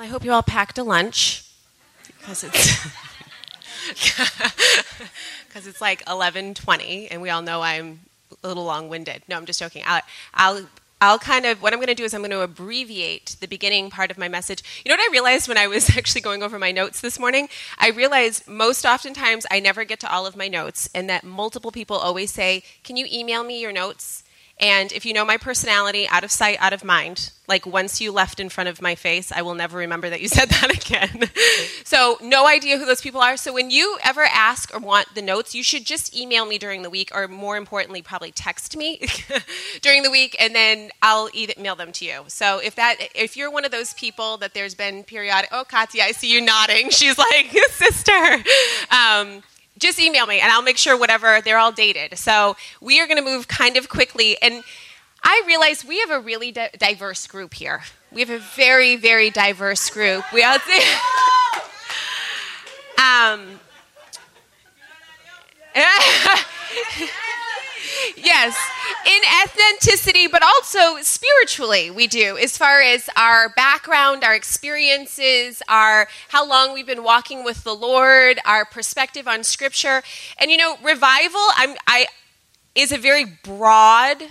Well, I hope you all packed a lunch because it's because it's like 11:20 and we all know I'm a little long-winded. No, I'm just joking. I'll, I'll I'll kind of, what I'm going to do is I'm going to abbreviate the beginning part of my message. You know what I realized when I was actually going over my notes this morning? I realized most oftentimes I never get to all of my notes, and that multiple people always say, Can you email me your notes? And if you know my personality, out of sight, out of mind, like once you left in front of my face, I will never remember that you said that again. so, no idea who those people are. So, when you ever ask or want the notes, you should just email me during the week, or more importantly, probably text me during the week, and then I'll email them to you. So, if that, if you're one of those people that there's been periodic, oh, Katya, I see you nodding. She's like, sister. Um, just email me and I'll make sure whatever, they're all dated. So we are going to move kind of quickly. And I realize we have a really di- diverse group here. We have a very, very diverse group. We all um, yes, in ethnicity, but also spiritually, we do, as far as our background, our experiences, our how long we've been walking with the Lord, our perspective on Scripture, and you know, revival. I'm, I is a very broad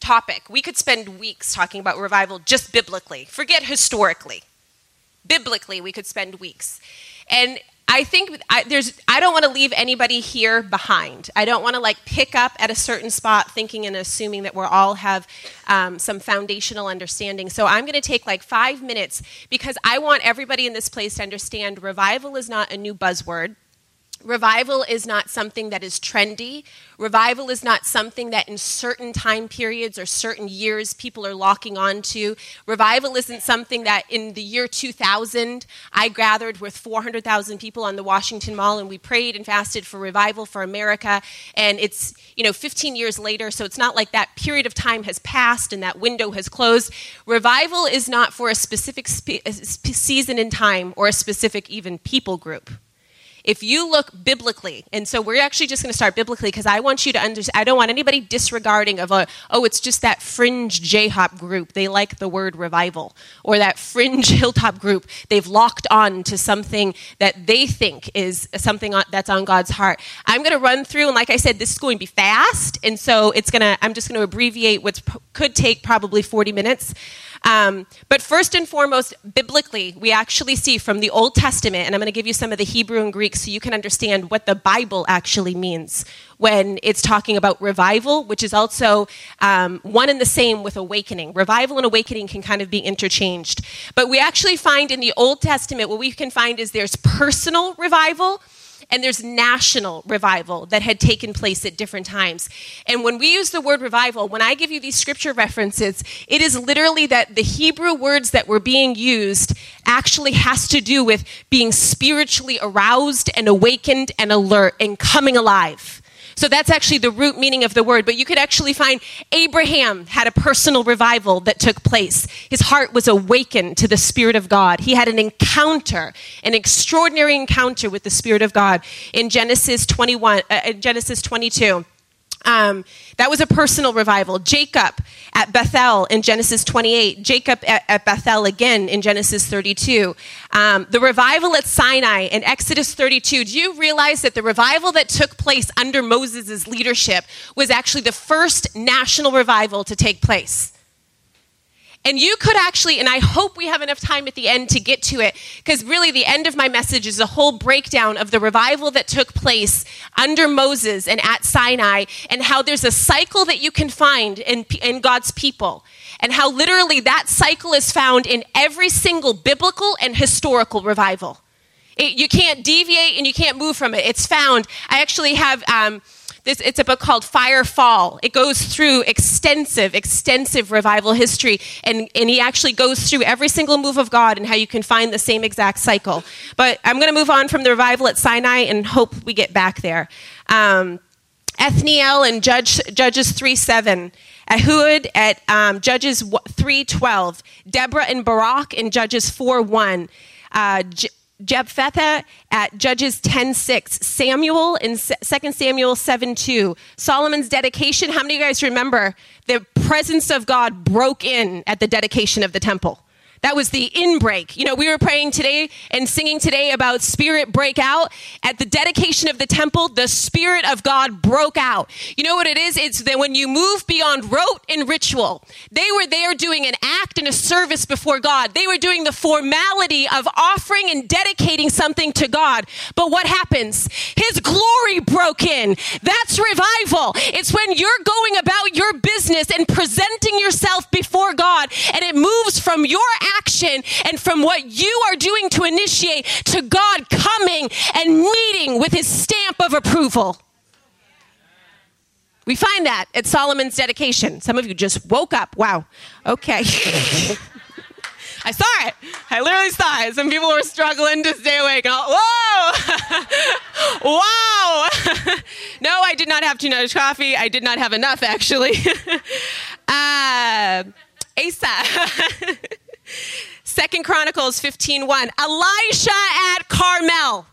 topic. We could spend weeks talking about revival just biblically. Forget historically. Biblically, we could spend weeks. And I think I, there's. I don't want to leave anybody here behind. I don't want to like pick up at a certain spot, thinking and assuming that we are all have um, some foundational understanding. So I'm going to take like five minutes because I want everybody in this place to understand revival is not a new buzzword. Revival is not something that is trendy. Revival is not something that in certain time periods or certain years people are locking onto. Revival isn't something that in the year 2000 I gathered with 400,000 people on the Washington Mall and we prayed and fasted for revival for America. And it's, you know, 15 years later, so it's not like that period of time has passed and that window has closed. Revival is not for a specific spe- uh, season in time or a specific even people group if you look biblically, and so we're actually just going to start biblically because I want you to understand, I don't want anybody disregarding of a, oh, it's just that fringe J-hop group. They like the word revival. Or that fringe hilltop group. They've locked on to something that they think is something that's on God's heart. I'm going to run through, and like I said, this is going to be fast. And so it's going to, I'm just going to abbreviate what could take probably 40 minutes. Um, but first and foremost, biblically, we actually see from the Old Testament, and I'm going to give you some of the Hebrew and Greek so you can understand what the Bible actually means when it's talking about revival, which is also um, one and the same with awakening. Revival and awakening can kind of be interchanged. But we actually find in the Old Testament, what we can find is there's personal revival and there's national revival that had taken place at different times. And when we use the word revival, when I give you these scripture references, it is literally that the Hebrew words that were being used actually has to do with being spiritually aroused and awakened and alert and coming alive. So that's actually the root meaning of the word. But you could actually find Abraham had a personal revival that took place. His heart was awakened to the Spirit of God. He had an encounter, an extraordinary encounter with the Spirit of God in Genesis 21, uh, Genesis 22. Um, that was a personal revival. Jacob at Bethel in Genesis 28. Jacob at, at Bethel again in Genesis 32. Um, the revival at Sinai in Exodus 32. Do you realize that the revival that took place under Moses' leadership was actually the first national revival to take place? And you could actually, and I hope we have enough time at the end to get to it, because really the end of my message is a whole breakdown of the revival that took place under Moses and at Sinai, and how there's a cycle that you can find in, in God's people, and how literally that cycle is found in every single biblical and historical revival. It, you can't deviate and you can't move from it. It's found. I actually have. Um, this, it's a book called Fire Fall. It goes through extensive, extensive revival history, and, and he actually goes through every single move of God and how you can find the same exact cycle. But I'm going to move on from the revival at Sinai and hope we get back there. Um, Othniel and Judge, Judges 3 7. Ehud at um, Judges 3.12, Deborah and Barak in Judges 4.1, uh, J- Jephthah at Judges 10:6, Samuel in 2 Samuel 7:2, Solomon's dedication. How many of you guys remember the presence of God broke in at the dedication of the temple? That was the in break. You know, we were praying today and singing today about spirit breakout. At the dedication of the temple, the spirit of God broke out. You know what it is? It's that when you move beyond rote and ritual, they were there doing an act and a service before God. They were doing the formality of offering and dedicating something to God. But what happens? His glory broke in. That's revival. It's when you're going about your business and presenting yourself before God and it moves from your action and from what you are doing to initiate to God coming and meeting with his stamp of approval. We find that at Solomon's dedication. Some of you just woke up. Wow. Okay. I saw it. I literally saw it. Some people were struggling to stay awake. All, whoa! wow! no, I did not have too much coffee. I did not have enough, actually. uh, Asa. Second Chronicles 15.1. Elisha at Carmel.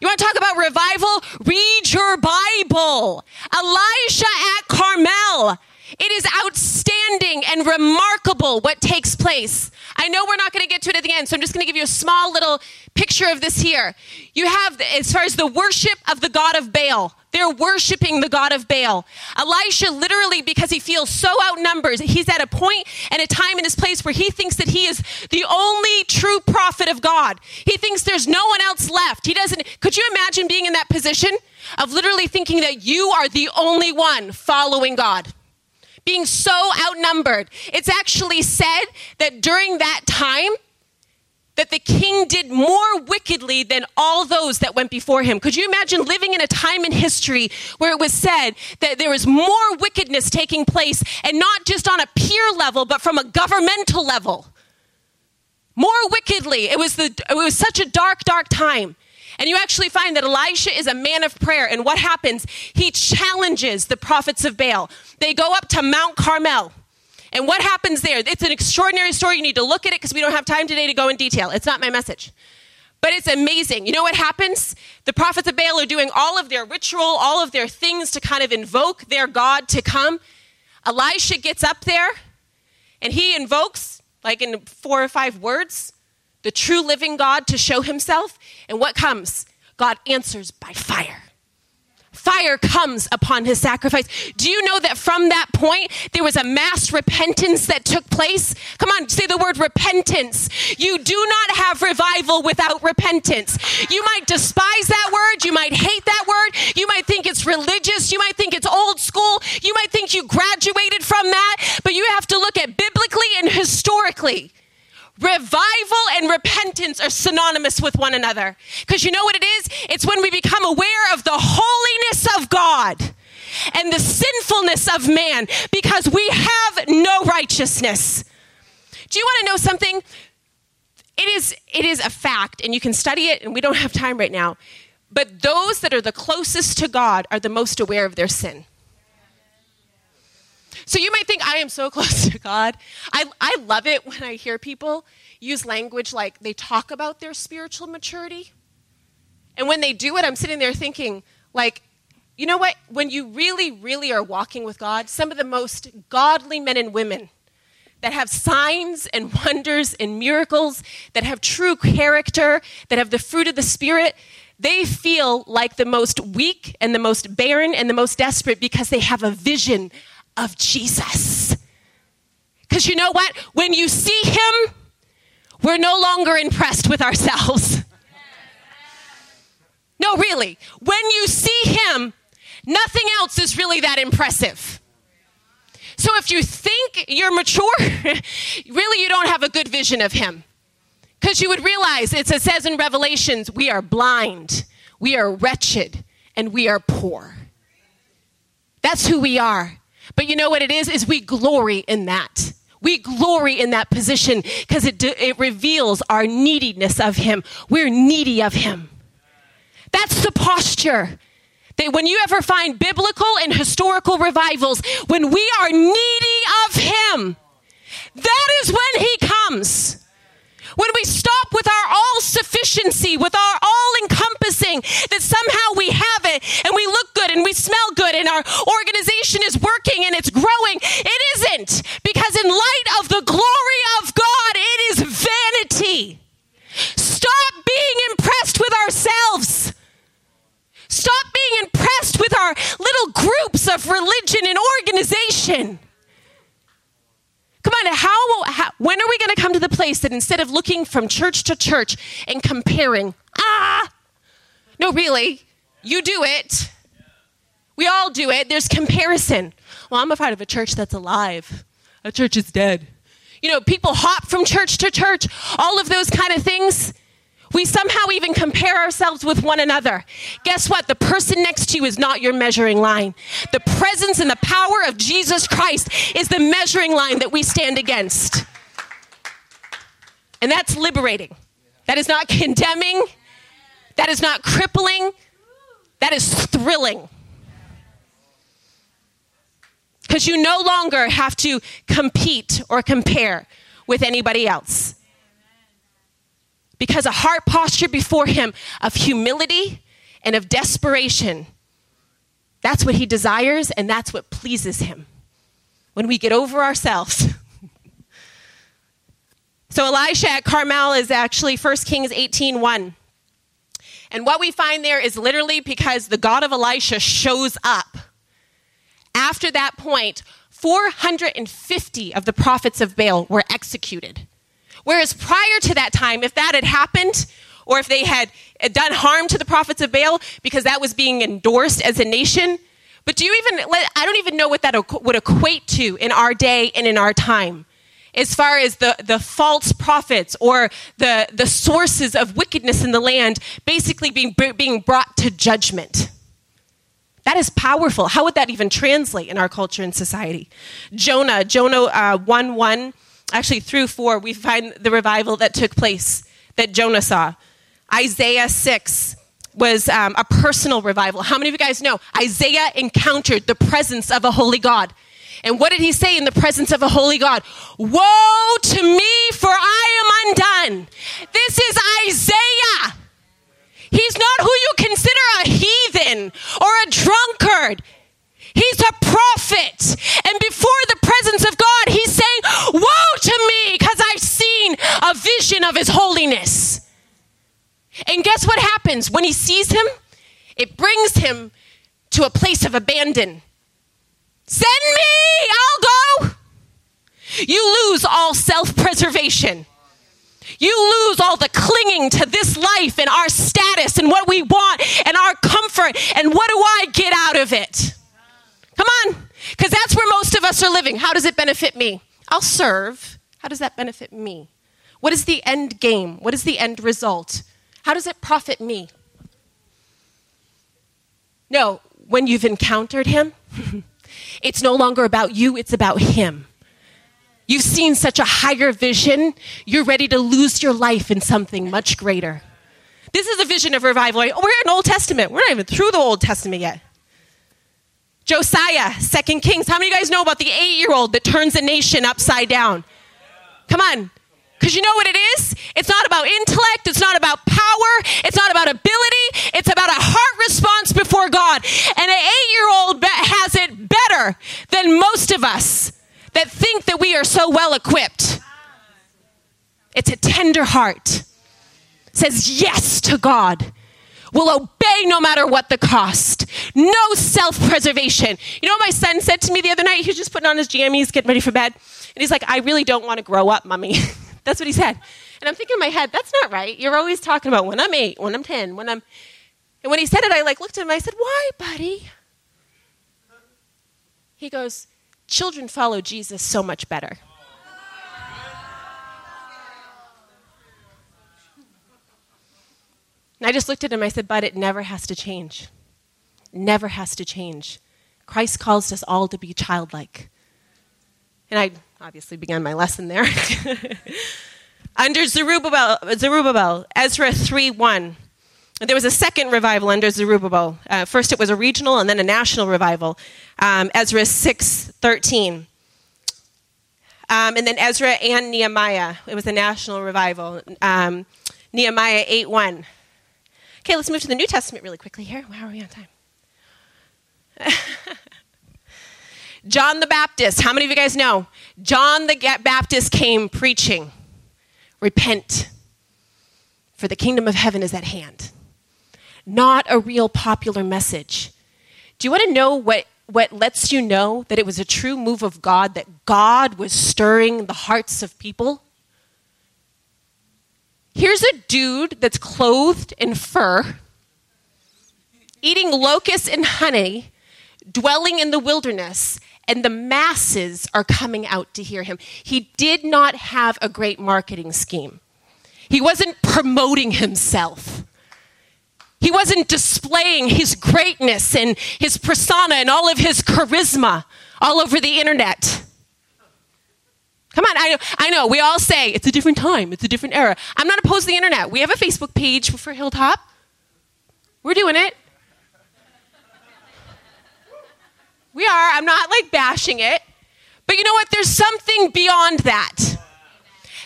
You want to talk about revival? Read your Bible. Elisha at Carmel. It is outstanding and remarkable what takes place. I know we're not going to get to it at the end, so I'm just going to give you a small little picture of this here. You have, as far as the worship of the God of Baal, they're worshiping the God of Baal. Elisha, literally, because he feels so outnumbered, he's at a point and a time in his place where he thinks that he is the only true prophet of God. He thinks there's no one else left. He doesn't, could you imagine being in that position of literally thinking that you are the only one following God? Being so outnumbered. It's actually said that during that time, that the king did more wickedly than all those that went before him. Could you imagine living in a time in history where it was said that there was more wickedness taking place, and not just on a peer level, but from a governmental level? More wickedly. It was, the, it was such a dark, dark time. And you actually find that Elisha is a man of prayer. And what happens? He challenges the prophets of Baal. They go up to Mount Carmel. And what happens there? It's an extraordinary story. You need to look at it because we don't have time today to go in detail. It's not my message. But it's amazing. You know what happens? The prophets of Baal are doing all of their ritual, all of their things to kind of invoke their God to come. Elisha gets up there and he invokes, like in four or five words, the true living God to show himself. And what comes? God answers by fire fire comes upon his sacrifice. Do you know that from that point, there was a mass repentance that took place? Come on, say the word repentance. You do not have revival without repentance. You might despise that word. You might hate that word. You might think it's religious. You might think it's old school. You might think you graduated from that. But you have to look at biblically and historically. Revival and repentance are synonymous with one another. Because you know what it is? It's when we become aware of the holiness of God and the sinfulness of man because we have no righteousness. Do you want to know something? It is, it is a fact, and you can study it, and we don't have time right now. But those that are the closest to God are the most aware of their sin. So you might think, I am so close to God. I, I love it when I hear people use language like they talk about their spiritual maturity. And when they do it, I'm sitting there thinking, like, you know what? When you really, really are walking with God, some of the most godly men and women that have signs and wonders and miracles, that have true character, that have the fruit of the Spirit, they feel like the most weak and the most barren and the most desperate because they have a vision of Jesus. Because you know what? When you see him, we're no longer impressed with ourselves. No, really. When you see him, nothing else is really that impressive. So if you think you're mature, really you don't have a good vision of him. Because you would realize it says in Revelations, we are blind, we are wretched, and we are poor. That's who we are. But you know what it is? Is we glory in that. We glory in that position because it, it reveals our neediness of Him. We're needy of Him. That's the posture. That when you ever find biblical and historical revivals, when we are needy of Him, that is when He comes. When we stop with our all sufficiency, with our all encompassing, that somehow we have it and we look good and we smell good and our organization is working and it's growing, it isn't. Because in light of the glory of God, it is vanity. Stop being impressed with ourselves. Stop being impressed with our little groups of religion and organization. Come on, how, how when are we going to come to the place that instead of looking from church to church and comparing, ah, no, really, you do it. We all do it. There's comparison. Well, I'm a part of a church that's alive. A church is dead. You know, people hop from church to church, all of those kind of things. We somehow even compare ourselves with one another. Guess what? The person next to you is not your measuring line. The presence and the power of Jesus Christ is the measuring line that we stand against. And that's liberating. That is not condemning. That is not crippling. That is thrilling. Because you no longer have to compete or compare with anybody else because a heart posture before Him of humility and of desperation, that's what He desires and that's what pleases Him. When we get over ourselves. so Elisha at Carmel is actually 1 Kings 18 1. And what we find there is literally because the God of Elisha shows up. After that point, 450 of the prophets of Baal were executed. Whereas prior to that time, if that had happened, or if they had done harm to the prophets of Baal because that was being endorsed as a nation, but do you even, I don't even know what that would equate to in our day and in our time. As far as the, the false prophets or the, the sources of wickedness in the land basically being, being brought to judgment. That is powerful. How would that even translate in our culture and society? Jonah, Jonah uh, 1 1 actually through four, we find the revival that took place that Jonah saw. Isaiah 6 was um, a personal revival. How many of you guys know Isaiah encountered the presence of a holy God? And what did he say in the presence of a holy God? Woe to me, for I am undone. This is Isaiah. He's not who you consider a heathen or a drunkard. He's a prophet. And before the presence of God, he's saying, Woe to me, because I've seen a vision of his holiness. And guess what happens when he sees him? It brings him to a place of abandon. Send me, I'll go. You lose all self preservation. You lose all the clinging to this life and our status and what we want and our comfort and what do I get out of it? Come on, because that's where most of us are living. How does it benefit me? I'll serve. How does that benefit me? What is the end game? What is the end result? How does it profit me? No, when you've encountered him, it's no longer about you, it's about him. You've seen such a higher vision, you're ready to lose your life in something much greater. This is a vision of revival. We're in Old Testament. We're not even through the Old Testament yet. Josiah, Second Kings. How many of you guys know about the eight year old that turns a nation upside down? Come on. Because you know what it is? It's not about intellect. It's not about power. It's not about ability. It's about a heart response before God. And an eight year old has it better than most of us that think that we are so well equipped. It's a tender heart. says yes to God will obey no matter what the cost. No self preservation. You know what my son said to me the other night? He was just putting on his jammies, getting ready for bed. And he's like, I really don't want to grow up, mommy. that's what he said. And I'm thinking in my head, that's not right. You're always talking about when I'm eight, when I'm 10, when I'm. And when he said it, I like looked at him. I said, Why, buddy? He goes, Children follow Jesus so much better. And I just looked at him. I said, But it never has to change. Never has to change. Christ calls us all to be childlike. And I obviously began my lesson there. under Zerubbabel, Zerubbabel, Ezra 3 1. There was a second revival under Zerubbabel. Uh, first, it was a regional and then a national revival. Um, Ezra 6 13. Um, and then Ezra and Nehemiah. It was a national revival. Um, Nehemiah 8 1. Okay, let's move to the New Testament really quickly here. How are we on time? John the Baptist. How many of you guys know? John the Baptist came preaching, repent, for the kingdom of heaven is at hand. Not a real popular message. Do you want to know what, what lets you know that it was a true move of God, that God was stirring the hearts of people? Here's a dude that's clothed in fur, eating locusts and honey, dwelling in the wilderness, and the masses are coming out to hear him. He did not have a great marketing scheme. He wasn't promoting himself. He wasn't displaying his greatness and his persona and all of his charisma all over the internet. Come on, I, I know, we all say it's a different time, it's a different era. I'm not opposed to the internet. We have a Facebook page for Hilltop. We're doing it. We are. I'm not like bashing it. But you know what? There's something beyond that.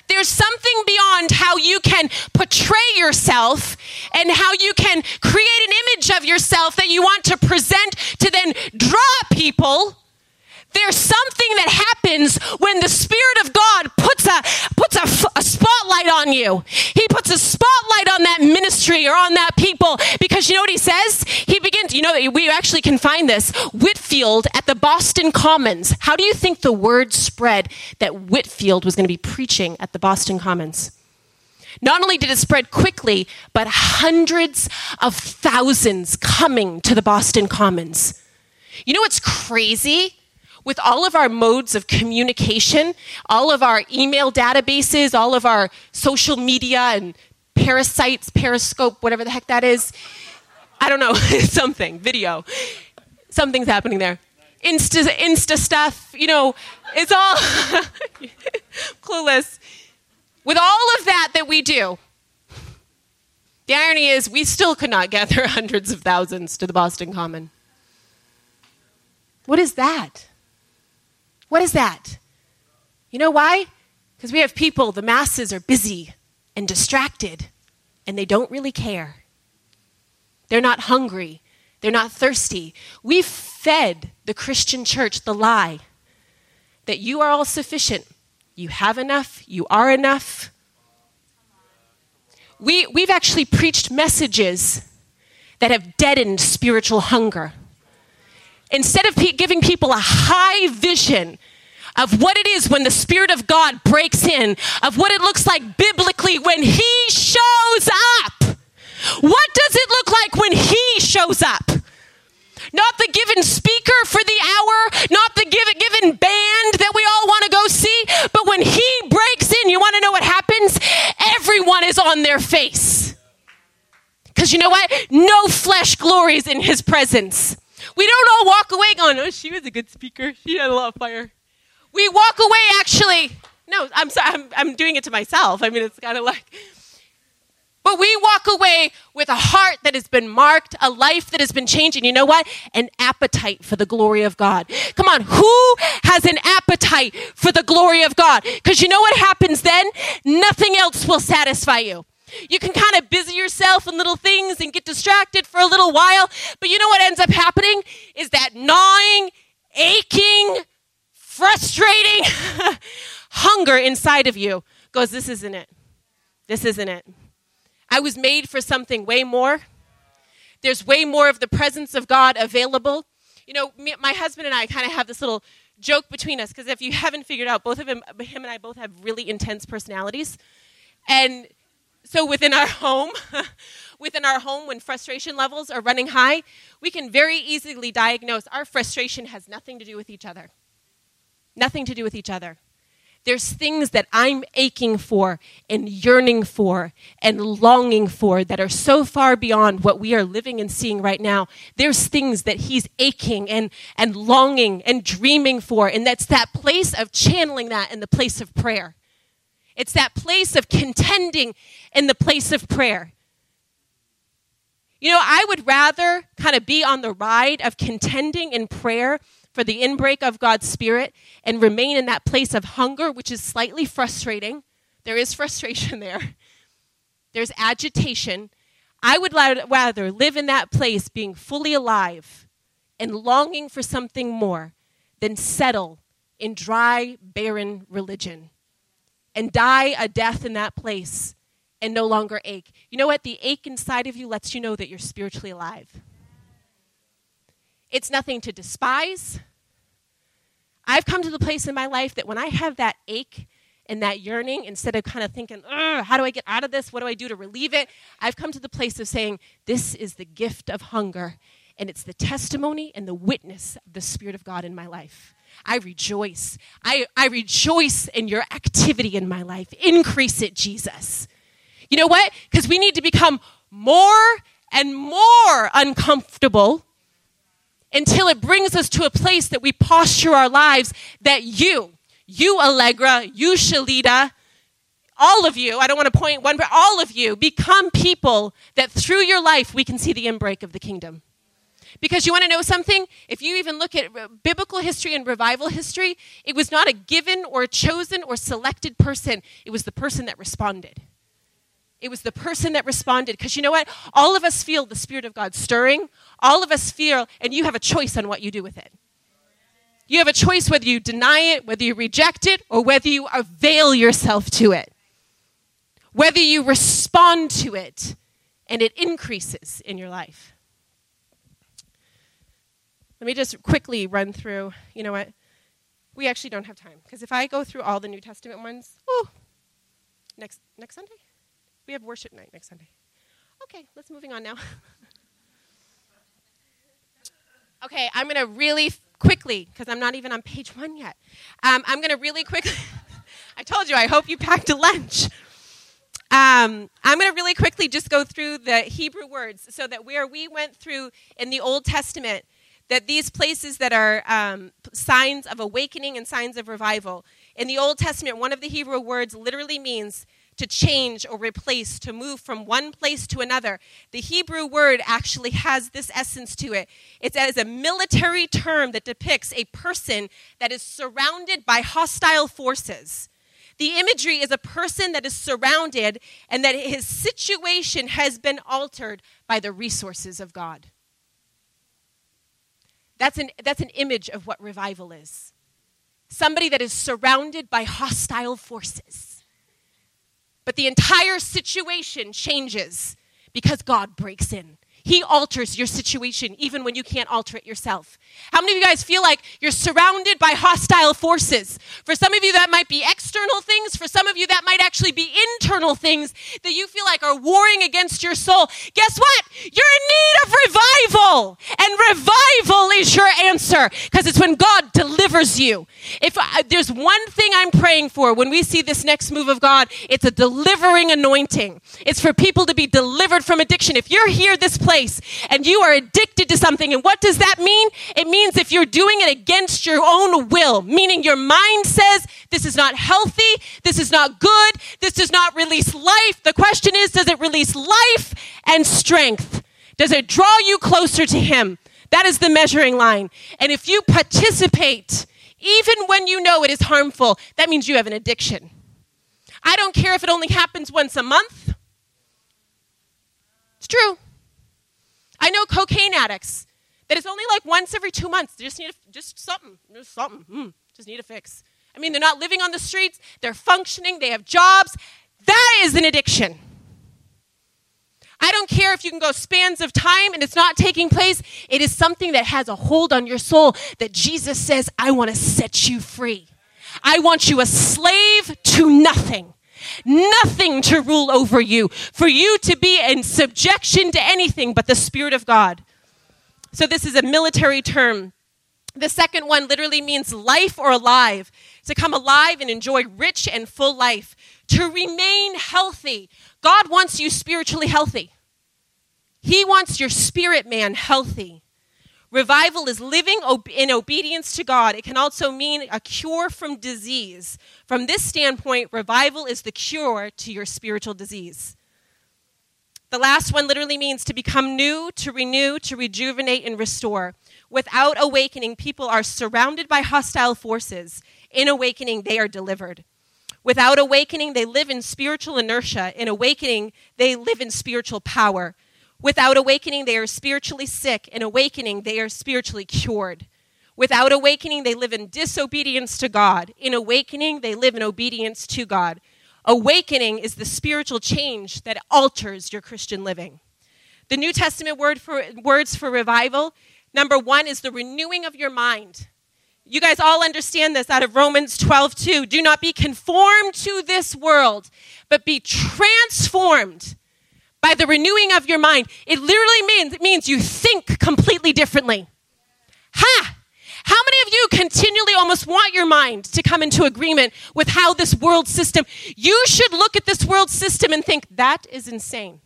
There's something beyond how you can portray yourself and how you can create an image of yourself that you want to present to then draw people there's something that happens when the Spirit of God puts a puts a, a, spotlight on you. He puts a spotlight on that ministry or on that people because you know what he says? He begins. You know we actually can find this Whitefield at the Boston Commons. How do you think the word spread that Whitefield was going to be preaching at the Boston Commons? Not only did it spread quickly, but hundreds of thousands coming to the Boston Commons. You know what's crazy? With all of our modes of communication, all of our email databases, all of our social media and parasites, periscope, whatever the heck that is. I don't know, something, video. Something's happening there. Insta, Insta stuff, you know, it's all clueless. With all of that that we do, the irony is we still could not gather hundreds of thousands to the Boston Common. What is that? What is that? You know why? Because we have people, the masses are busy and distracted, and they don't really care. They're not hungry, they're not thirsty. We've fed the Christian church the lie that you are all sufficient, you have enough, you are enough. We, we've actually preached messages that have deadened spiritual hunger instead of giving people a high vision of what it is when the Spirit of God breaks in, of what it looks like biblically when He shows up. What does it look like when He shows up? Not the given speaker for the hour, not the given, given band that we all want to go see, but when He breaks in, you want to know what happens? Everyone is on their face. Because you know what? No flesh glories in His presence. We don't all walk away going, oh, she was a good speaker. She had a lot of fire. We walk away actually. No, I'm sorry, I'm, I'm doing it to myself. I mean, it's kind of like. But we walk away with a heart that has been marked, a life that has been changed, and you know what? An appetite for the glory of God. Come on, who has an appetite for the glory of God? Because you know what happens then? Nothing else will satisfy you. You can kind of busy yourself in little things and get distracted for a little while. But you know what ends up happening? Is that gnawing, aching, frustrating hunger inside of you goes, This isn't it. This isn't it. I was made for something way more. There's way more of the presence of God available. You know, me, my husband and I kind of have this little joke between us because if you haven't figured out, both of him, him and I both have really intense personalities. And so within our home, within our home, when frustration levels are running high, we can very easily diagnose our frustration has nothing to do with each other. Nothing to do with each other. There's things that I'm aching for and yearning for and longing for that are so far beyond what we are living and seeing right now. There's things that he's aching and, and longing and dreaming for. And that's that place of channeling that in the place of prayer. It's that place of contending in the place of prayer. You know, I would rather kind of be on the ride of contending in prayer for the inbreak of God's Spirit and remain in that place of hunger, which is slightly frustrating. There is frustration there, there's agitation. I would rather live in that place being fully alive and longing for something more than settle in dry, barren religion and die a death in that place and no longer ache. You know what? The ache inside of you lets you know that you're spiritually alive. it's nothing to despise. I've come to the place in my life that when I have that ache and that yearning, instead of kind of thinking, how do I get out of this? What do I do to relieve it? I've come to the place of saying, this is the gift of hunger, and it's the testimony and the witness of the Spirit of God in my life. I rejoice. I, I rejoice in your activity in my life. Increase it, Jesus. You know what? Because we need to become more and more uncomfortable until it brings us to a place that we posture our lives that you, you Allegra, you Shalita, all of you, I don't want to point one, but all of you become people that through your life we can see the inbreak of the kingdom. Because you want to know something? If you even look at biblical history and revival history, it was not a given or a chosen or selected person, it was the person that responded. It was the person that responded. Because you know what? All of us feel the Spirit of God stirring. All of us feel, and you have a choice on what you do with it. You have a choice whether you deny it, whether you reject it, or whether you avail yourself to it. Whether you respond to it and it increases in your life. Let me just quickly run through, you know what? We actually don't have time. Because if I go through all the New Testament ones, oh, next, next Sunday? We have worship night next Sunday. Okay, let's moving on now. okay, I'm going to really quickly, because I'm not even on page one yet. Um, I'm going to really quickly. I told you, I hope you packed a lunch. Um, I'm going to really quickly just go through the Hebrew words so that where we went through in the Old Testament, that these places that are um, signs of awakening and signs of revival, in the Old Testament, one of the Hebrew words literally means to change or replace, to move from one place to another. The Hebrew word actually has this essence to it. It's as a military term that depicts a person that is surrounded by hostile forces. The imagery is a person that is surrounded and that his situation has been altered by the resources of God. That's an, that's an image of what revival is somebody that is surrounded by hostile forces but the entire situation changes because God breaks in. He alters your situation even when you can't alter it yourself. How many of you guys feel like you're surrounded by hostile forces? For some of you, that might be external things. For some of you, that might actually be internal things that you feel like are warring against your soul. Guess what? You're in need of revival. And revival is your answer because it's when God delivers you. If there's one thing I'm praying for when we see this next move of God, it's a delivering anointing. It's for people to be delivered from addiction. If you're here this place, place and you are addicted to something. And what does that mean? It means if you're doing it against your own will, meaning your mind says, this is not healthy, this is not good, this does not release life. The question is, does it release life and strength? Does it draw you closer to Him? That is the measuring line. And if you participate, even when you know it is harmful, that means you have an addiction. I don't care if it only happens once a month. It's true. I know cocaine addicts that it's only like once every two months. They just need a, just something, just something, mm, just need a fix. I mean, they're not living on the streets, they're functioning, they have jobs. That is an addiction. I don't care if you can go spans of time and it's not taking place. It is something that has a hold on your soul that Jesus says, I want to set you free. I want you a slave to nothing nothing to rule over you, for you to be in subjection to anything but the Spirit of God. So, this is a military term. The second one literally means life or alive, to come alive and enjoy rich and full life, to remain healthy. God wants you spiritually healthy. He wants your spirit man healthy. Revival is living in obedience to God. It can also mean a cure from disease. From this standpoint, revival is the cure to your spiritual disease. The last one literally means to become new, to renew, to rejuvenate, and restore. Without awakening, people are surrounded by hostile forces. In awakening, they are delivered. Without awakening, they live in spiritual inertia. In awakening, they live in spiritual power. Without awakening, they are spiritually sick. In awakening, they are spiritually cured. Without awakening, they live in disobedience to God. In awakening, they live in obedience to God. Awakening is the spiritual change that alters your Christian living. The New Testament word for, words for revival Number one is the renewing of your mind. You guys all understand this out of Romans 12, 2. Do not be conformed to this world, but be transformed by the renewing of your mind. It literally means, it means you think completely differently. Ha! How many of you continually almost want your mind to come into agreement with how this world system, you should look at this world system and think, that is insane.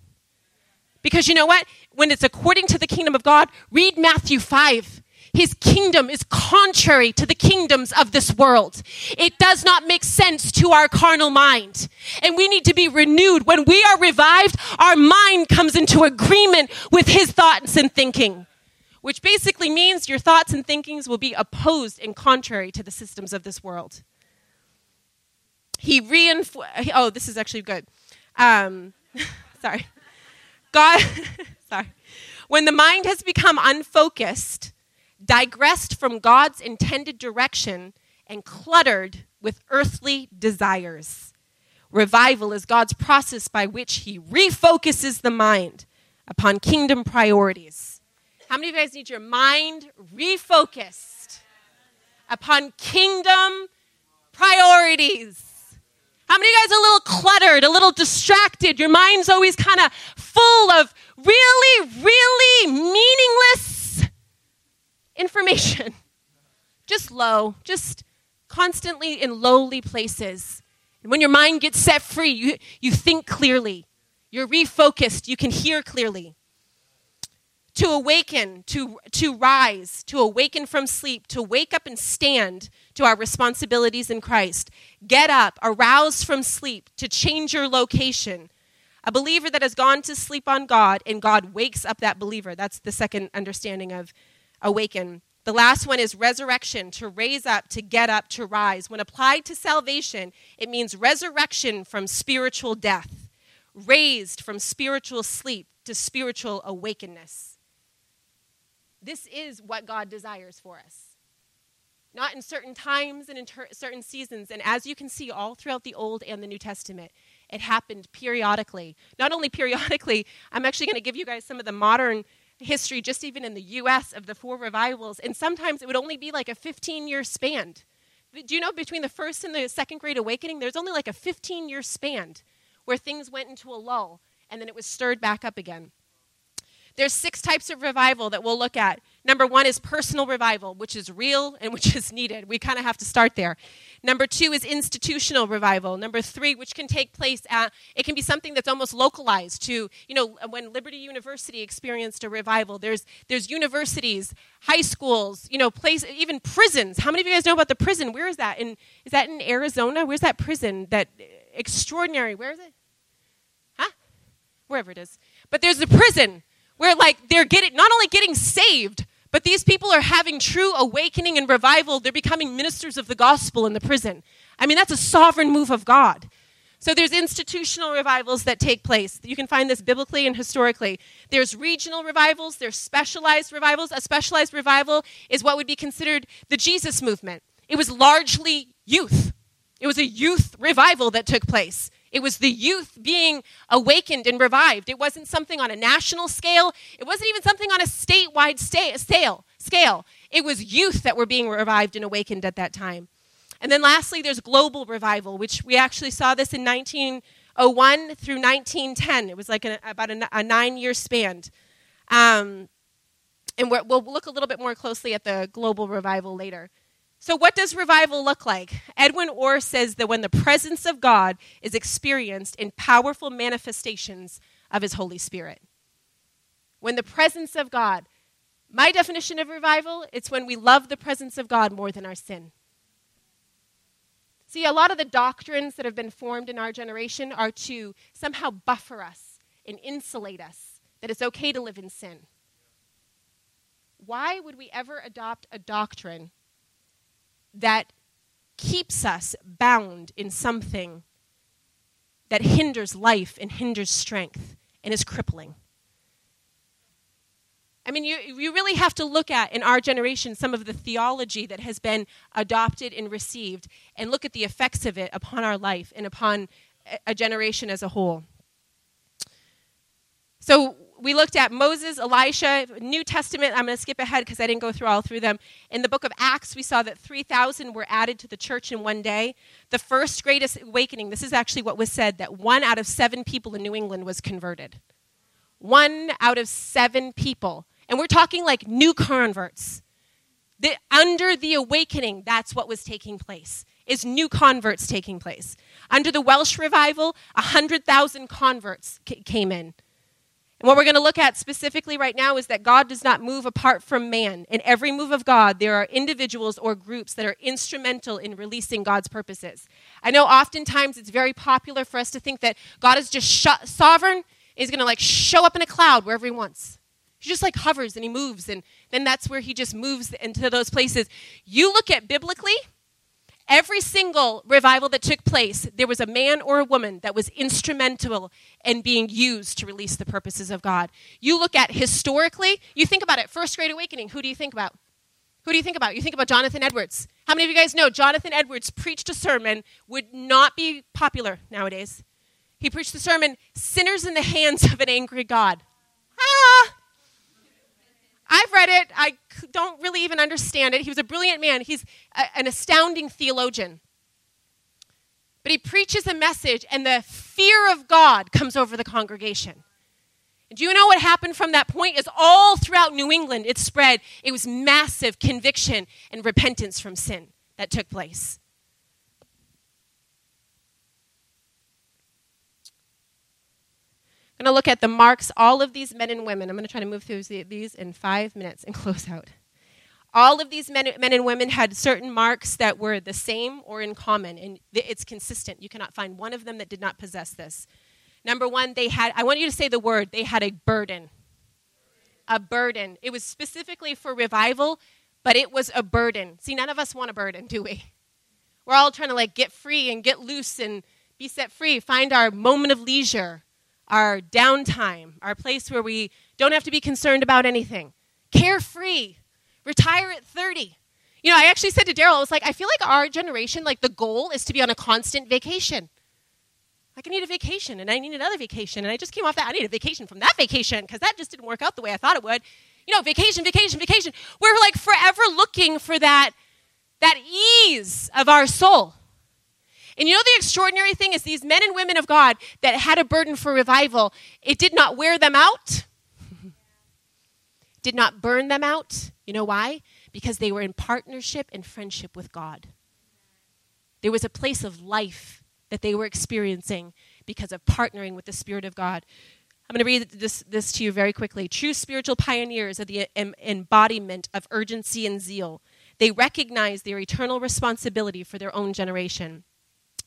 Because you know what? When it's according to the kingdom of God, read Matthew 5. His kingdom is contrary to the kingdoms of this world. It does not make sense to our carnal mind. And we need to be renewed. When we are revived, our mind comes into agreement with his thoughts and thinking, which basically means your thoughts and thinkings will be opposed and contrary to the systems of this world. He reinforced, oh, this is actually good. Um, sorry. God, sorry. When the mind has become unfocused, digressed from God's intended direction, and cluttered with earthly desires. Revival is God's process by which He refocuses the mind upon kingdom priorities. How many of you guys need your mind refocused upon kingdom priorities? How many of you guys are a little cluttered, a little distracted? Your mind's always kind of full of really, really meaningless information. Just low, just constantly in lowly places. And when your mind gets set free, you, you think clearly, you're refocused, you can hear clearly. To awaken, to, to rise, to awaken from sleep, to wake up and stand to our responsibilities in Christ. Get up, arouse from sleep, to change your location. A believer that has gone to sleep on God and God wakes up that believer. That's the second understanding of awaken. The last one is resurrection, to raise up, to get up, to rise. When applied to salvation, it means resurrection from spiritual death, raised from spiritual sleep to spiritual awakenness. This is what God desires for us. Not in certain times and in ter- certain seasons. And as you can see all throughout the Old and the New Testament, it happened periodically. Not only periodically, I'm actually going to give you guys some of the modern history, just even in the US, of the four revivals. And sometimes it would only be like a 15 year span. Do you know between the first and the second great awakening, there's only like a 15 year span where things went into a lull and then it was stirred back up again. There's six types of revival that we'll look at. Number one is personal revival, which is real and which is needed. We kind of have to start there. Number two is institutional revival. Number three, which can take place at, it can be something that's almost localized to, you know, when Liberty University experienced a revival, there's, there's universities, high schools, you know, place, even prisons. How many of you guys know about the prison? Where is that? In, is that in Arizona? Where's that prison? That extraordinary, where is it? Huh? Wherever it is. But there's a prison where like they're getting not only getting saved, but these people are having true awakening and revival. They're becoming ministers of the gospel in the prison. I mean, that's a sovereign move of God. So there's institutional revivals that take place. You can find this biblically and historically. There's regional revivals, there's specialized revivals. A specialized revival is what would be considered the Jesus movement. It was largely youth. It was a youth revival that took place. It was the youth being awakened and revived. It wasn't something on a national scale. It wasn't even something on a statewide scale. It was youth that were being revived and awakened at that time. And then lastly, there's global revival, which we actually saw this in 1901 through 1910. It was like about a, a nine-year span. Um, and we'll look a little bit more closely at the global revival later. So, what does revival look like? Edwin Orr says that when the presence of God is experienced in powerful manifestations of His Holy Spirit. When the presence of God, my definition of revival, it's when we love the presence of God more than our sin. See, a lot of the doctrines that have been formed in our generation are to somehow buffer us and insulate us, that it's okay to live in sin. Why would we ever adopt a doctrine that keeps us bound in something that hinders life and hinders strength and is crippling. I mean, you, you really have to look at, in our generation, some of the theology that has been adopted and received and look at the effects of it upon our life and upon a generation as a whole. So, we looked at Moses, Elisha, New Testament. I'm going to skip ahead because I didn't go through all through them. In the book of Acts, we saw that 3,000 were added to the church in one day. The first greatest awakening, this is actually what was said, that one out of seven people in New England was converted. One out of seven people. And we're talking like new converts. The, under the awakening, that's what was taking place, is new converts taking place. Under the Welsh revival, 100,000 converts c- came in. And what we're going to look at specifically right now is that God does not move apart from man. In every move of God, there are individuals or groups that are instrumental in releasing God's purposes. I know oftentimes it's very popular for us to think that God is just sh- sovereign, is going to like show up in a cloud wherever he wants. He just like hovers and he moves, and then that's where he just moves into those places. You look at biblically, Every single revival that took place, there was a man or a woman that was instrumental in being used to release the purposes of God. You look at historically, you think about it, First Great Awakening, who do you think about? Who do you think about? You think about Jonathan Edwards. How many of you guys know Jonathan Edwards preached a sermon would not be popular nowadays? He preached the sermon, Sinners in the Hands of an Angry God. Ah! I've read it. I don't really even understand it. He was a brilliant man, he's a, an astounding theologian. But he preaches a message, and the fear of God comes over the congregation. do you know what happened from that point? Is all throughout New England it spread. It was massive conviction and repentance from sin that took place. I'm going to look at the marks, all of these men and women. I'm going to try to move through these in five minutes and close out. All of these men, men and women had certain marks that were the same or in common, and it's consistent. You cannot find one of them that did not possess this. Number one, they had, I want you to say the word, they had a burden. A burden. It was specifically for revival, but it was a burden. See, none of us want a burden, do we? We're all trying to like get free and get loose and be set free, find our moment of leisure our downtime, our place where we don't have to be concerned about anything. Carefree. Retire at 30. You know, I actually said to Daryl, I was like, I feel like our generation, like the goal is to be on a constant vacation. Like, I need a vacation and I need another vacation. And I just came off that. I need a vacation from that vacation because that just didn't work out the way I thought it would. You know, vacation, vacation, vacation. We're like forever looking for that, that ease of our soul. And you know the extraordinary thing is these men and women of God that had a burden for revival, it did not wear them out, did not burn them out. You know why? Because they were in partnership and friendship with God. There was a place of life that they were experiencing because of partnering with the Spirit of God. I'm going to read this, this to you very quickly. True spiritual pioneers are the embodiment of urgency and zeal. They recognize their eternal responsibility for their own generation.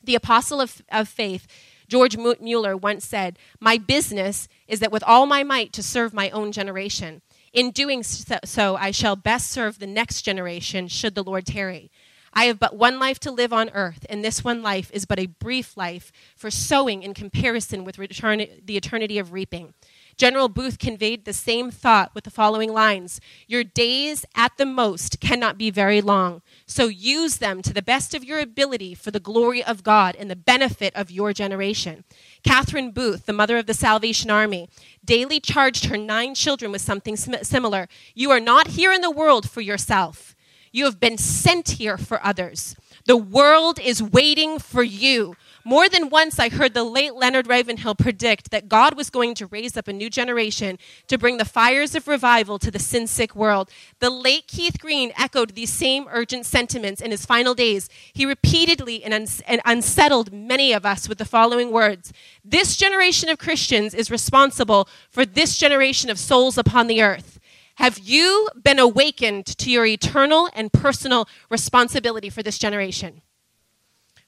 The apostle of, of faith, George Mueller, once said, My business is that with all my might to serve my own generation. In doing so, I shall best serve the next generation, should the Lord tarry. I have but one life to live on earth, and this one life is but a brief life for sowing in comparison with return, the eternity of reaping. General Booth conveyed the same thought with the following lines Your days at the most cannot be very long, so use them to the best of your ability for the glory of God and the benefit of your generation. Catherine Booth, the mother of the Salvation Army, daily charged her nine children with something similar. You are not here in the world for yourself, you have been sent here for others. The world is waiting for you. More than once, I heard the late Leonard Ravenhill predict that God was going to raise up a new generation to bring the fires of revival to the sin sick world. The late Keith Green echoed these same urgent sentiments in his final days. He repeatedly and, and unsettled many of us with the following words This generation of Christians is responsible for this generation of souls upon the earth. Have you been awakened to your eternal and personal responsibility for this generation?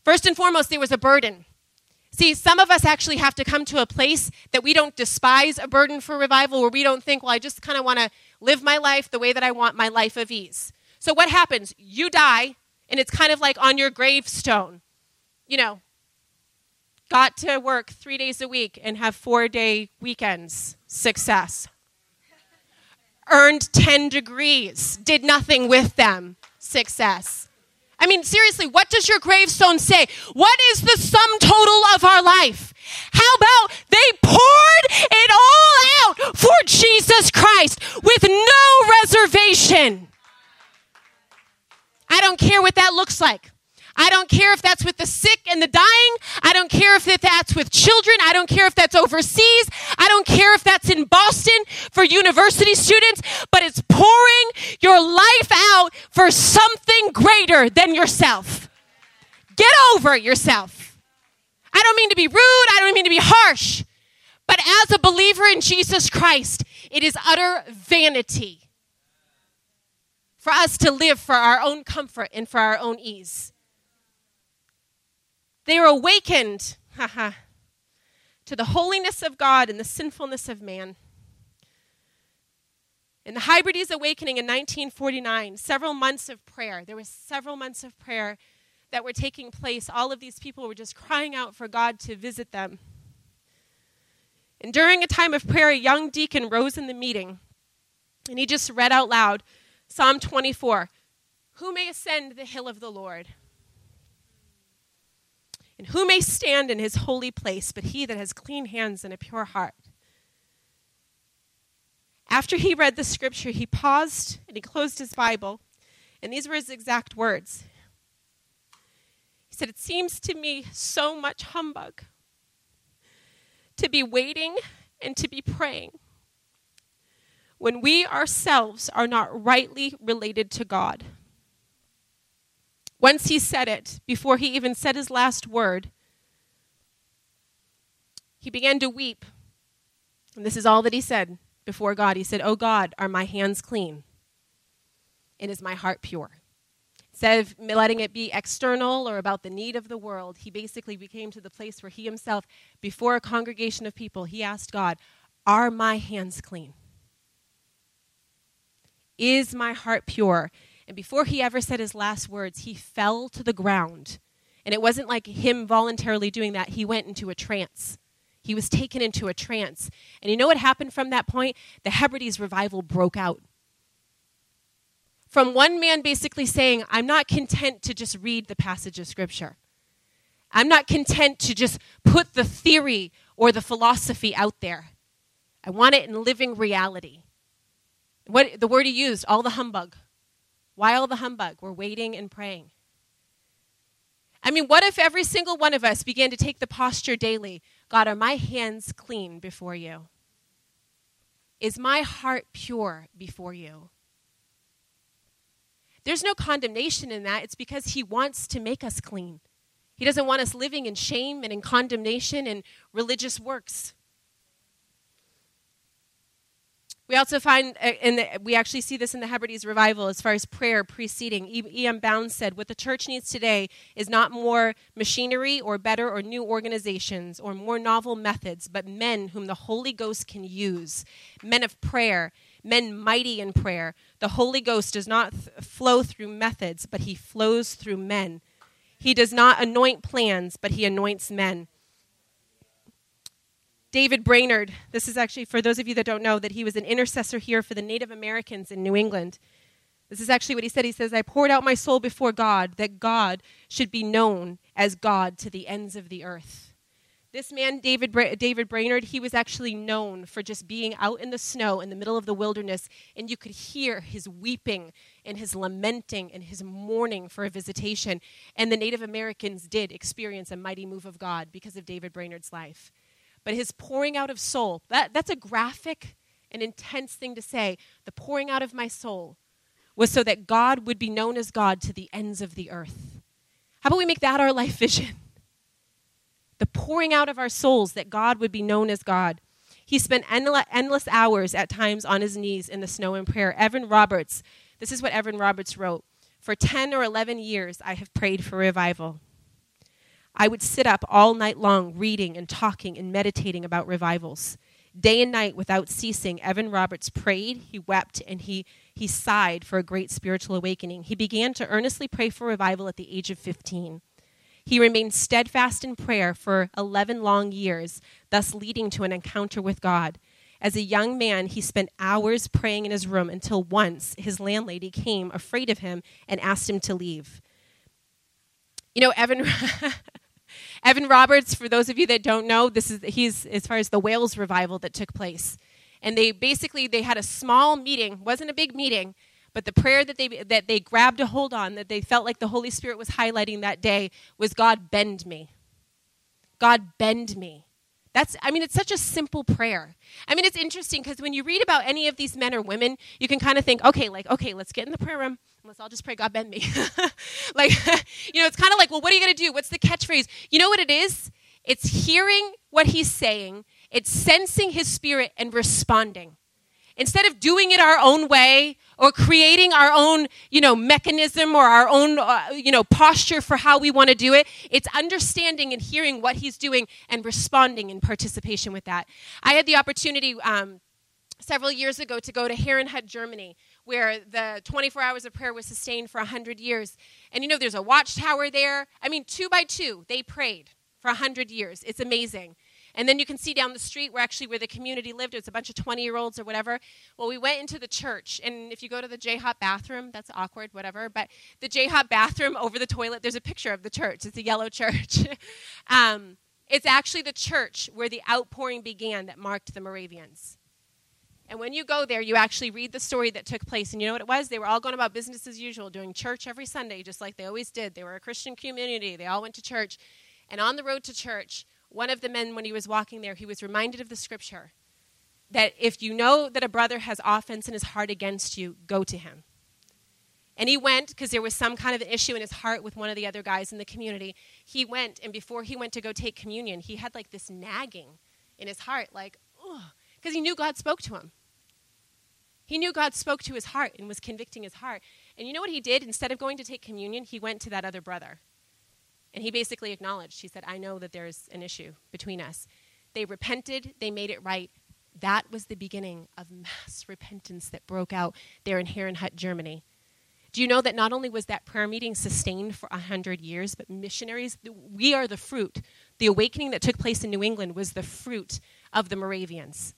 First and foremost, there was a burden. See, some of us actually have to come to a place that we don't despise a burden for revival, where we don't think, well, I just kind of want to live my life the way that I want my life of ease. So what happens? You die, and it's kind of like on your gravestone. You know, got to work three days a week and have four day weekends. Success. Earned 10 degrees, did nothing with them. Success. I mean, seriously, what does your gravestone say? What is the sum total of our life? How about they poured it all out for Jesus Christ with no reservation? I don't care what that looks like. I don't care if that's with the sick and the dying. I don't care if that's with children. I don't care if that's overseas. I don't care if that's in Boston for university students, but it's pouring your life out for something greater than yourself. Get over yourself. I don't mean to be rude. I don't mean to be harsh. But as a believer in Jesus Christ, it is utter vanity for us to live for our own comfort and for our own ease. They are awakened to the holiness of God and the sinfulness of man. In the Hebrides awakening in 1949, several months of prayer, there was several months of prayer that were taking place. All of these people were just crying out for God to visit them. And during a time of prayer, a young deacon rose in the meeting and he just read out loud Psalm 24 Who may ascend the hill of the Lord? And who may stand in his holy place but he that has clean hands and a pure heart? After he read the scripture, he paused and he closed his Bible, and these were his exact words. He said, It seems to me so much humbug to be waiting and to be praying when we ourselves are not rightly related to God. Once he said it, before he even said his last word, he began to weep. And this is all that he said before God. He said, Oh God, are my hands clean? And is my heart pure? Instead of letting it be external or about the need of the world, he basically became to the place where he himself, before a congregation of people, he asked God, Are my hands clean? Is my heart pure? And before he ever said his last words, he fell to the ground. And it wasn't like him voluntarily doing that, he went into a trance. He was taken into a trance. And you know what happened from that point? The Hebrides revival broke out. From one man basically saying, I'm not content to just read the passage of Scripture. I'm not content to just put the theory or the philosophy out there. I want it in living reality. What the word he used, all the humbug. Why all the humbug? We're waiting and praying. I mean, what if every single one of us began to take the posture daily God, are my hands clean before you? Is my heart pure before you? There's no condemnation in that. It's because He wants to make us clean. He doesn't want us living in shame and in condemnation and religious works. We also find, uh, in the, we actually see this in the Hebrides revival as far as prayer preceding. E.M. Bounds said, What the church needs today is not more machinery or better or new organizations or more novel methods, but men whom the Holy Ghost can use. Men of prayer, men mighty in prayer. The Holy Ghost does not th- flow through methods, but he flows through men. He does not anoint plans, but he anoints men. David Brainerd, this is actually for those of you that don't know, that he was an intercessor here for the Native Americans in New England. This is actually what he said. He says, I poured out my soul before God that God should be known as God to the ends of the earth. This man, David, Bra- David Brainerd, he was actually known for just being out in the snow in the middle of the wilderness, and you could hear his weeping and his lamenting and his mourning for a visitation. And the Native Americans did experience a mighty move of God because of David Brainerd's life but his pouring out of soul. That, that's a graphic and intense thing to say. The pouring out of my soul was so that God would be known as God to the ends of the earth. How about we make that our life vision? The pouring out of our souls that God would be known as God. He spent endless hours at times on his knees in the snow in prayer. Evan Roberts, this is what Evan Roberts wrote For 10 or 11 years, I have prayed for revival. I would sit up all night long reading and talking and meditating about revivals. Day and night without ceasing, Evan Roberts prayed, he wept, and he, he sighed for a great spiritual awakening. He began to earnestly pray for revival at the age of 15. He remained steadfast in prayer for 11 long years, thus leading to an encounter with God. As a young man, he spent hours praying in his room until once his landlady came, afraid of him, and asked him to leave. You know, Evan. Evan Roberts, for those of you that don't know, this is he's as far as the Wales revival that took place. And they basically they had a small meeting, wasn't a big meeting, But the prayer that they that they grabbed a hold on, that they felt like the Holy Spirit was highlighting that day, was God bend me. God bend me. That's, I mean, it's such a simple prayer. I mean, it's interesting because when you read about any of these men or women, you can kind of think, okay, like, okay, let's get in the prayer room. Let's all just pray, God bend me. like, you know, it's kind of like, well, what are you going to do? What's the catchphrase? You know what it is? It's hearing what he's saying, it's sensing his spirit and responding. Instead of doing it our own way or creating our own, you know, mechanism or our own, uh, you know, posture for how we want to do it, it's understanding and hearing what he's doing and responding in participation with that. I had the opportunity um, several years ago to go to Herrnhut, Germany, where the 24 hours of prayer was sustained for 100 years. And you know, there's a watchtower there. I mean, two by two, they prayed for 100 years. It's amazing. And then you can see down the street where actually where the community lived, it was a bunch of 20 year olds or whatever. Well, we went into the church, and if you go to the J Hop bathroom, that's awkward, whatever. But the J Hop bathroom over the toilet, there's a picture of the church. It's a yellow church. um, it's actually the church where the outpouring began that marked the Moravians. And when you go there, you actually read the story that took place. And you know what it was? They were all going about business as usual, doing church every Sunday, just like they always did. They were a Christian community, they all went to church. And on the road to church, one of the men, when he was walking there, he was reminded of the scripture that if you know that a brother has offense in his heart against you, go to him. And he went because there was some kind of an issue in his heart with one of the other guys in the community. He went, and before he went to go take communion, he had like this nagging in his heart, like, oh, because he knew God spoke to him. He knew God spoke to his heart and was convicting his heart. And you know what he did? Instead of going to take communion, he went to that other brother. And he basically acknowledged, he said, I know that there's an issue between us. They repented, they made it right. That was the beginning of mass repentance that broke out there in Herrnhut, Germany. Do you know that not only was that prayer meeting sustained for 100 years, but missionaries, we are the fruit. The awakening that took place in New England was the fruit of the Moravians.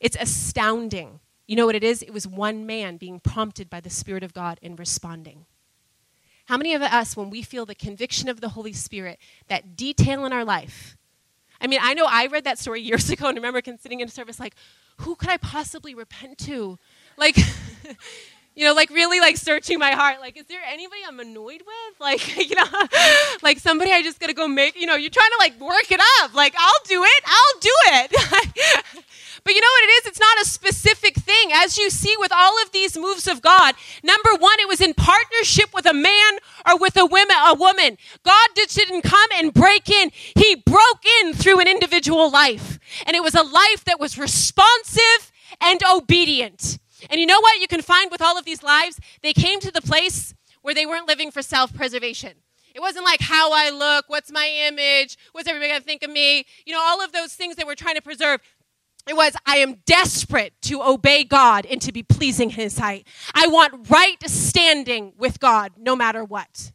It's astounding. You know what it is? It was one man being prompted by the Spirit of God and responding. How many of us, when we feel the conviction of the Holy Spirit, that detail in our life? I mean, I know I read that story years ago and remember sitting in service like, who could I possibly repent to? Like, you know, like really like searching my heart. Like, is there anybody I'm annoyed with? Like, you know, like somebody I just gotta go make, you know, you're trying to like work it up. Like, I'll do it, I'll do it. but you know what it is? It's not a specific thing. As you see with all of these moves of God, number one, it was in partnership with a man or with a woman a woman. God didn't come and break in. He broke in through an individual life. And it was a life that was responsive and obedient. And you know what you can find with all of these lives? They came to the place where they weren't living for self preservation. It wasn't like how I look, what's my image, what's everybody going to think of me, you know, all of those things that we're trying to preserve. It was, I am desperate to obey God and to be pleasing His sight. I want right standing with God no matter what.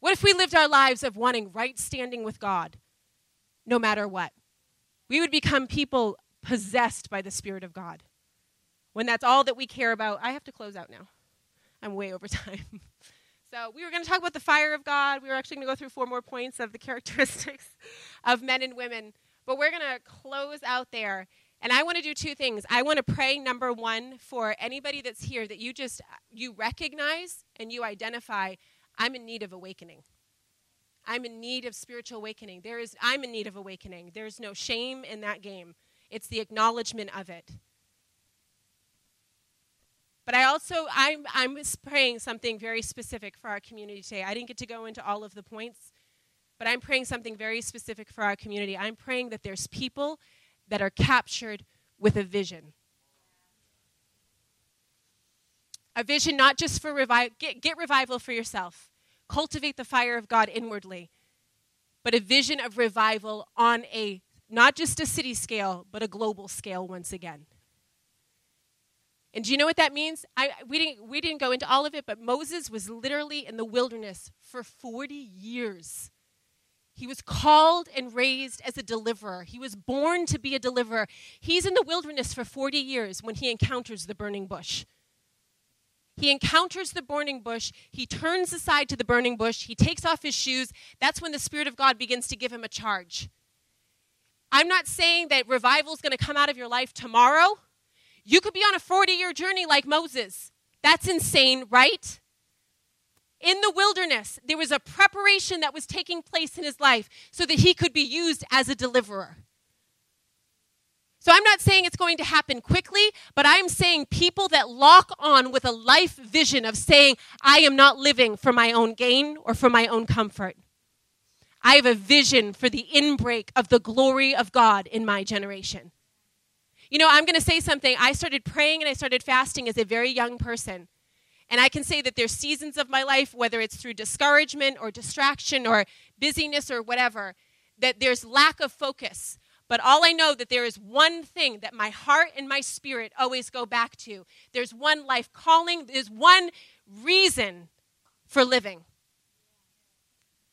What if we lived our lives of wanting right standing with God no matter what? We would become people possessed by the Spirit of God when that's all that we care about. I have to close out now. I'm way over time. so, we were going to talk about the fire of God. We were actually going to go through four more points of the characteristics of men and women. But we're going to close out there. And I want to do two things. I want to pray number 1 for anybody that's here that you just you recognize and you identify I'm in need of awakening. I'm in need of spiritual awakening. There is I'm in need of awakening. There's no shame in that game. It's the acknowledgement of it. But I also, I'm, I'm praying something very specific for our community today. I didn't get to go into all of the points, but I'm praying something very specific for our community. I'm praying that there's people that are captured with a vision. A vision not just for revival, get, get revival for yourself, cultivate the fire of God inwardly, but a vision of revival on a not just a city scale, but a global scale once again. And do you know what that means? I, we, didn't, we didn't go into all of it, but Moses was literally in the wilderness for 40 years. He was called and raised as a deliverer. He was born to be a deliverer. He's in the wilderness for 40 years when he encounters the burning bush. He encounters the burning bush. He turns aside to the burning bush. He takes off his shoes. That's when the Spirit of God begins to give him a charge. I'm not saying that revival is going to come out of your life tomorrow. You could be on a 40 year journey like Moses. That's insane, right? In the wilderness, there was a preparation that was taking place in his life so that he could be used as a deliverer. So I'm not saying it's going to happen quickly, but I'm saying people that lock on with a life vision of saying, I am not living for my own gain or for my own comfort. I have a vision for the inbreak of the glory of God in my generation. You know, I'm going to say something. I started praying and I started fasting as a very young person. And I can say that there's seasons of my life, whether it's through discouragement or distraction or busyness or whatever, that there's lack of focus. But all I know that there is one thing that my heart and my spirit always go back to. There's one life calling, there's one reason for living.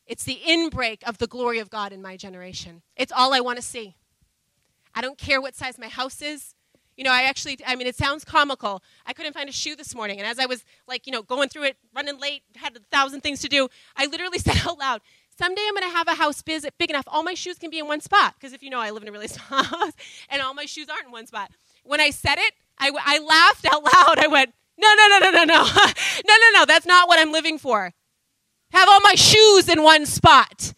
It's the inbreak of the glory of God in my generation. It's all I want to see. I don't care what size my house is. You know, I actually, I mean, it sounds comical. I couldn't find a shoe this morning. And as I was, like, you know, going through it, running late, had a thousand things to do, I literally said out loud, someday I'm going to have a house big, enough, all my shoes can be in one spot. Because if you know, I live in a really small house, and all my shoes aren't in one spot. When I said it, I, I laughed out loud. I went, no, no, no, no, no, no. no, no, no. That's not what I'm living for. Have all my shoes in one spot.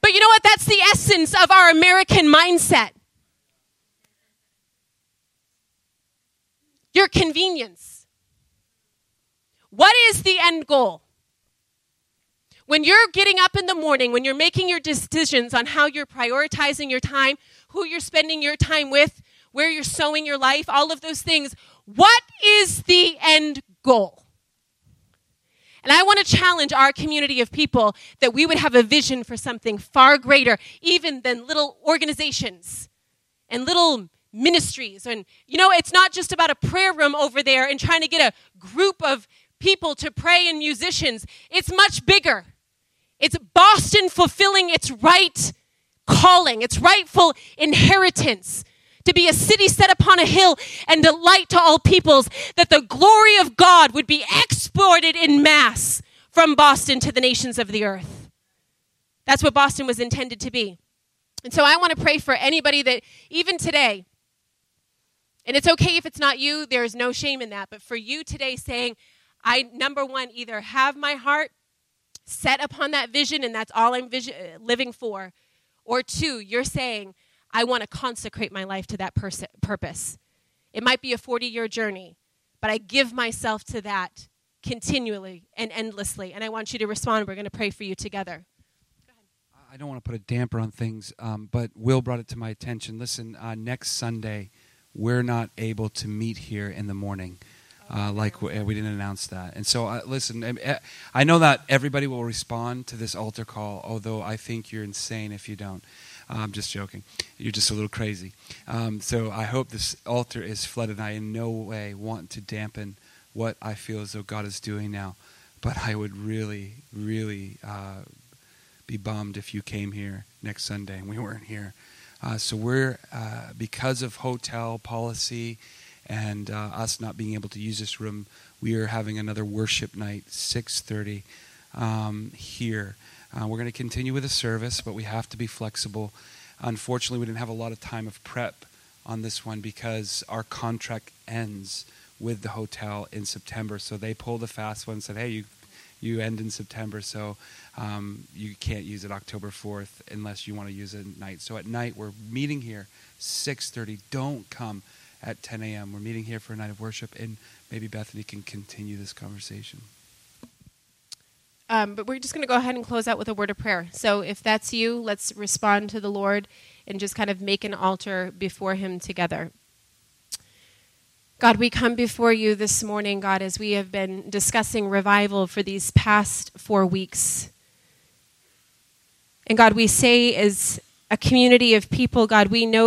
But you know what? That's the essence of our American mindset. Your convenience. What is the end goal? When you're getting up in the morning, when you're making your decisions on how you're prioritizing your time, who you're spending your time with, where you're sowing your life, all of those things, what is the end goal? And I want to challenge our community of people that we would have a vision for something far greater, even than little organizations and little ministries. And, you know, it's not just about a prayer room over there and trying to get a group of people to pray and musicians, it's much bigger. It's Boston fulfilling its right calling, its rightful inheritance to be a city set upon a hill and a light to all peoples, that the glory of God would be exported in mass from Boston to the nations of the earth. That's what Boston was intended to be. And so I want to pray for anybody that, even today, and it's okay if it's not you, there is no shame in that, but for you today saying, I, number one, either have my heart set upon that vision and that's all I'm vision, living for. Or two, you're saying, I want to consecrate my life to that pers- purpose. It might be a 40 year journey, but I give myself to that continually and endlessly. And I want you to respond. We're going to pray for you together. I don't want to put a damper on things, um, but Will brought it to my attention. Listen, uh, next Sunday, we're not able to meet here in the morning. Uh, like we, we, didn't announce that. And so, uh, listen, eh, I know that everybody will respond to this altar call, although I think you're insane if you don't. Uh, I'm just joking. You're just a little crazy. Um, so I hope this altar is flooded. I in no way want to dampen what I feel as though God is doing now. But I would really, really uh, be bummed if you came here next Sunday and we weren't here. Uh, so we're, uh, because of hotel policy, and uh, us not being able to use this room, we are having another worship night, 6:30 um, here. Uh, we're going to continue with the service, but we have to be flexible. Unfortunately, we didn't have a lot of time of prep on this one because our contract ends with the hotel in September. So they pulled a fast one and said, "Hey, you you end in September, so um, you can't use it October 4th unless you want to use it at night." So at night we're meeting here 6:30. Don't come at 10 a.m. We're meeting here for a night of worship, and maybe Bethany can continue this conversation. Um, but we're just going to go ahead and close out with a word of prayer. So if that's you, let's respond to the Lord and just kind of make an altar before Him together. God, we come before you this morning, God, as we have been discussing revival for these past four weeks. And God, we say as a community of people, God, we know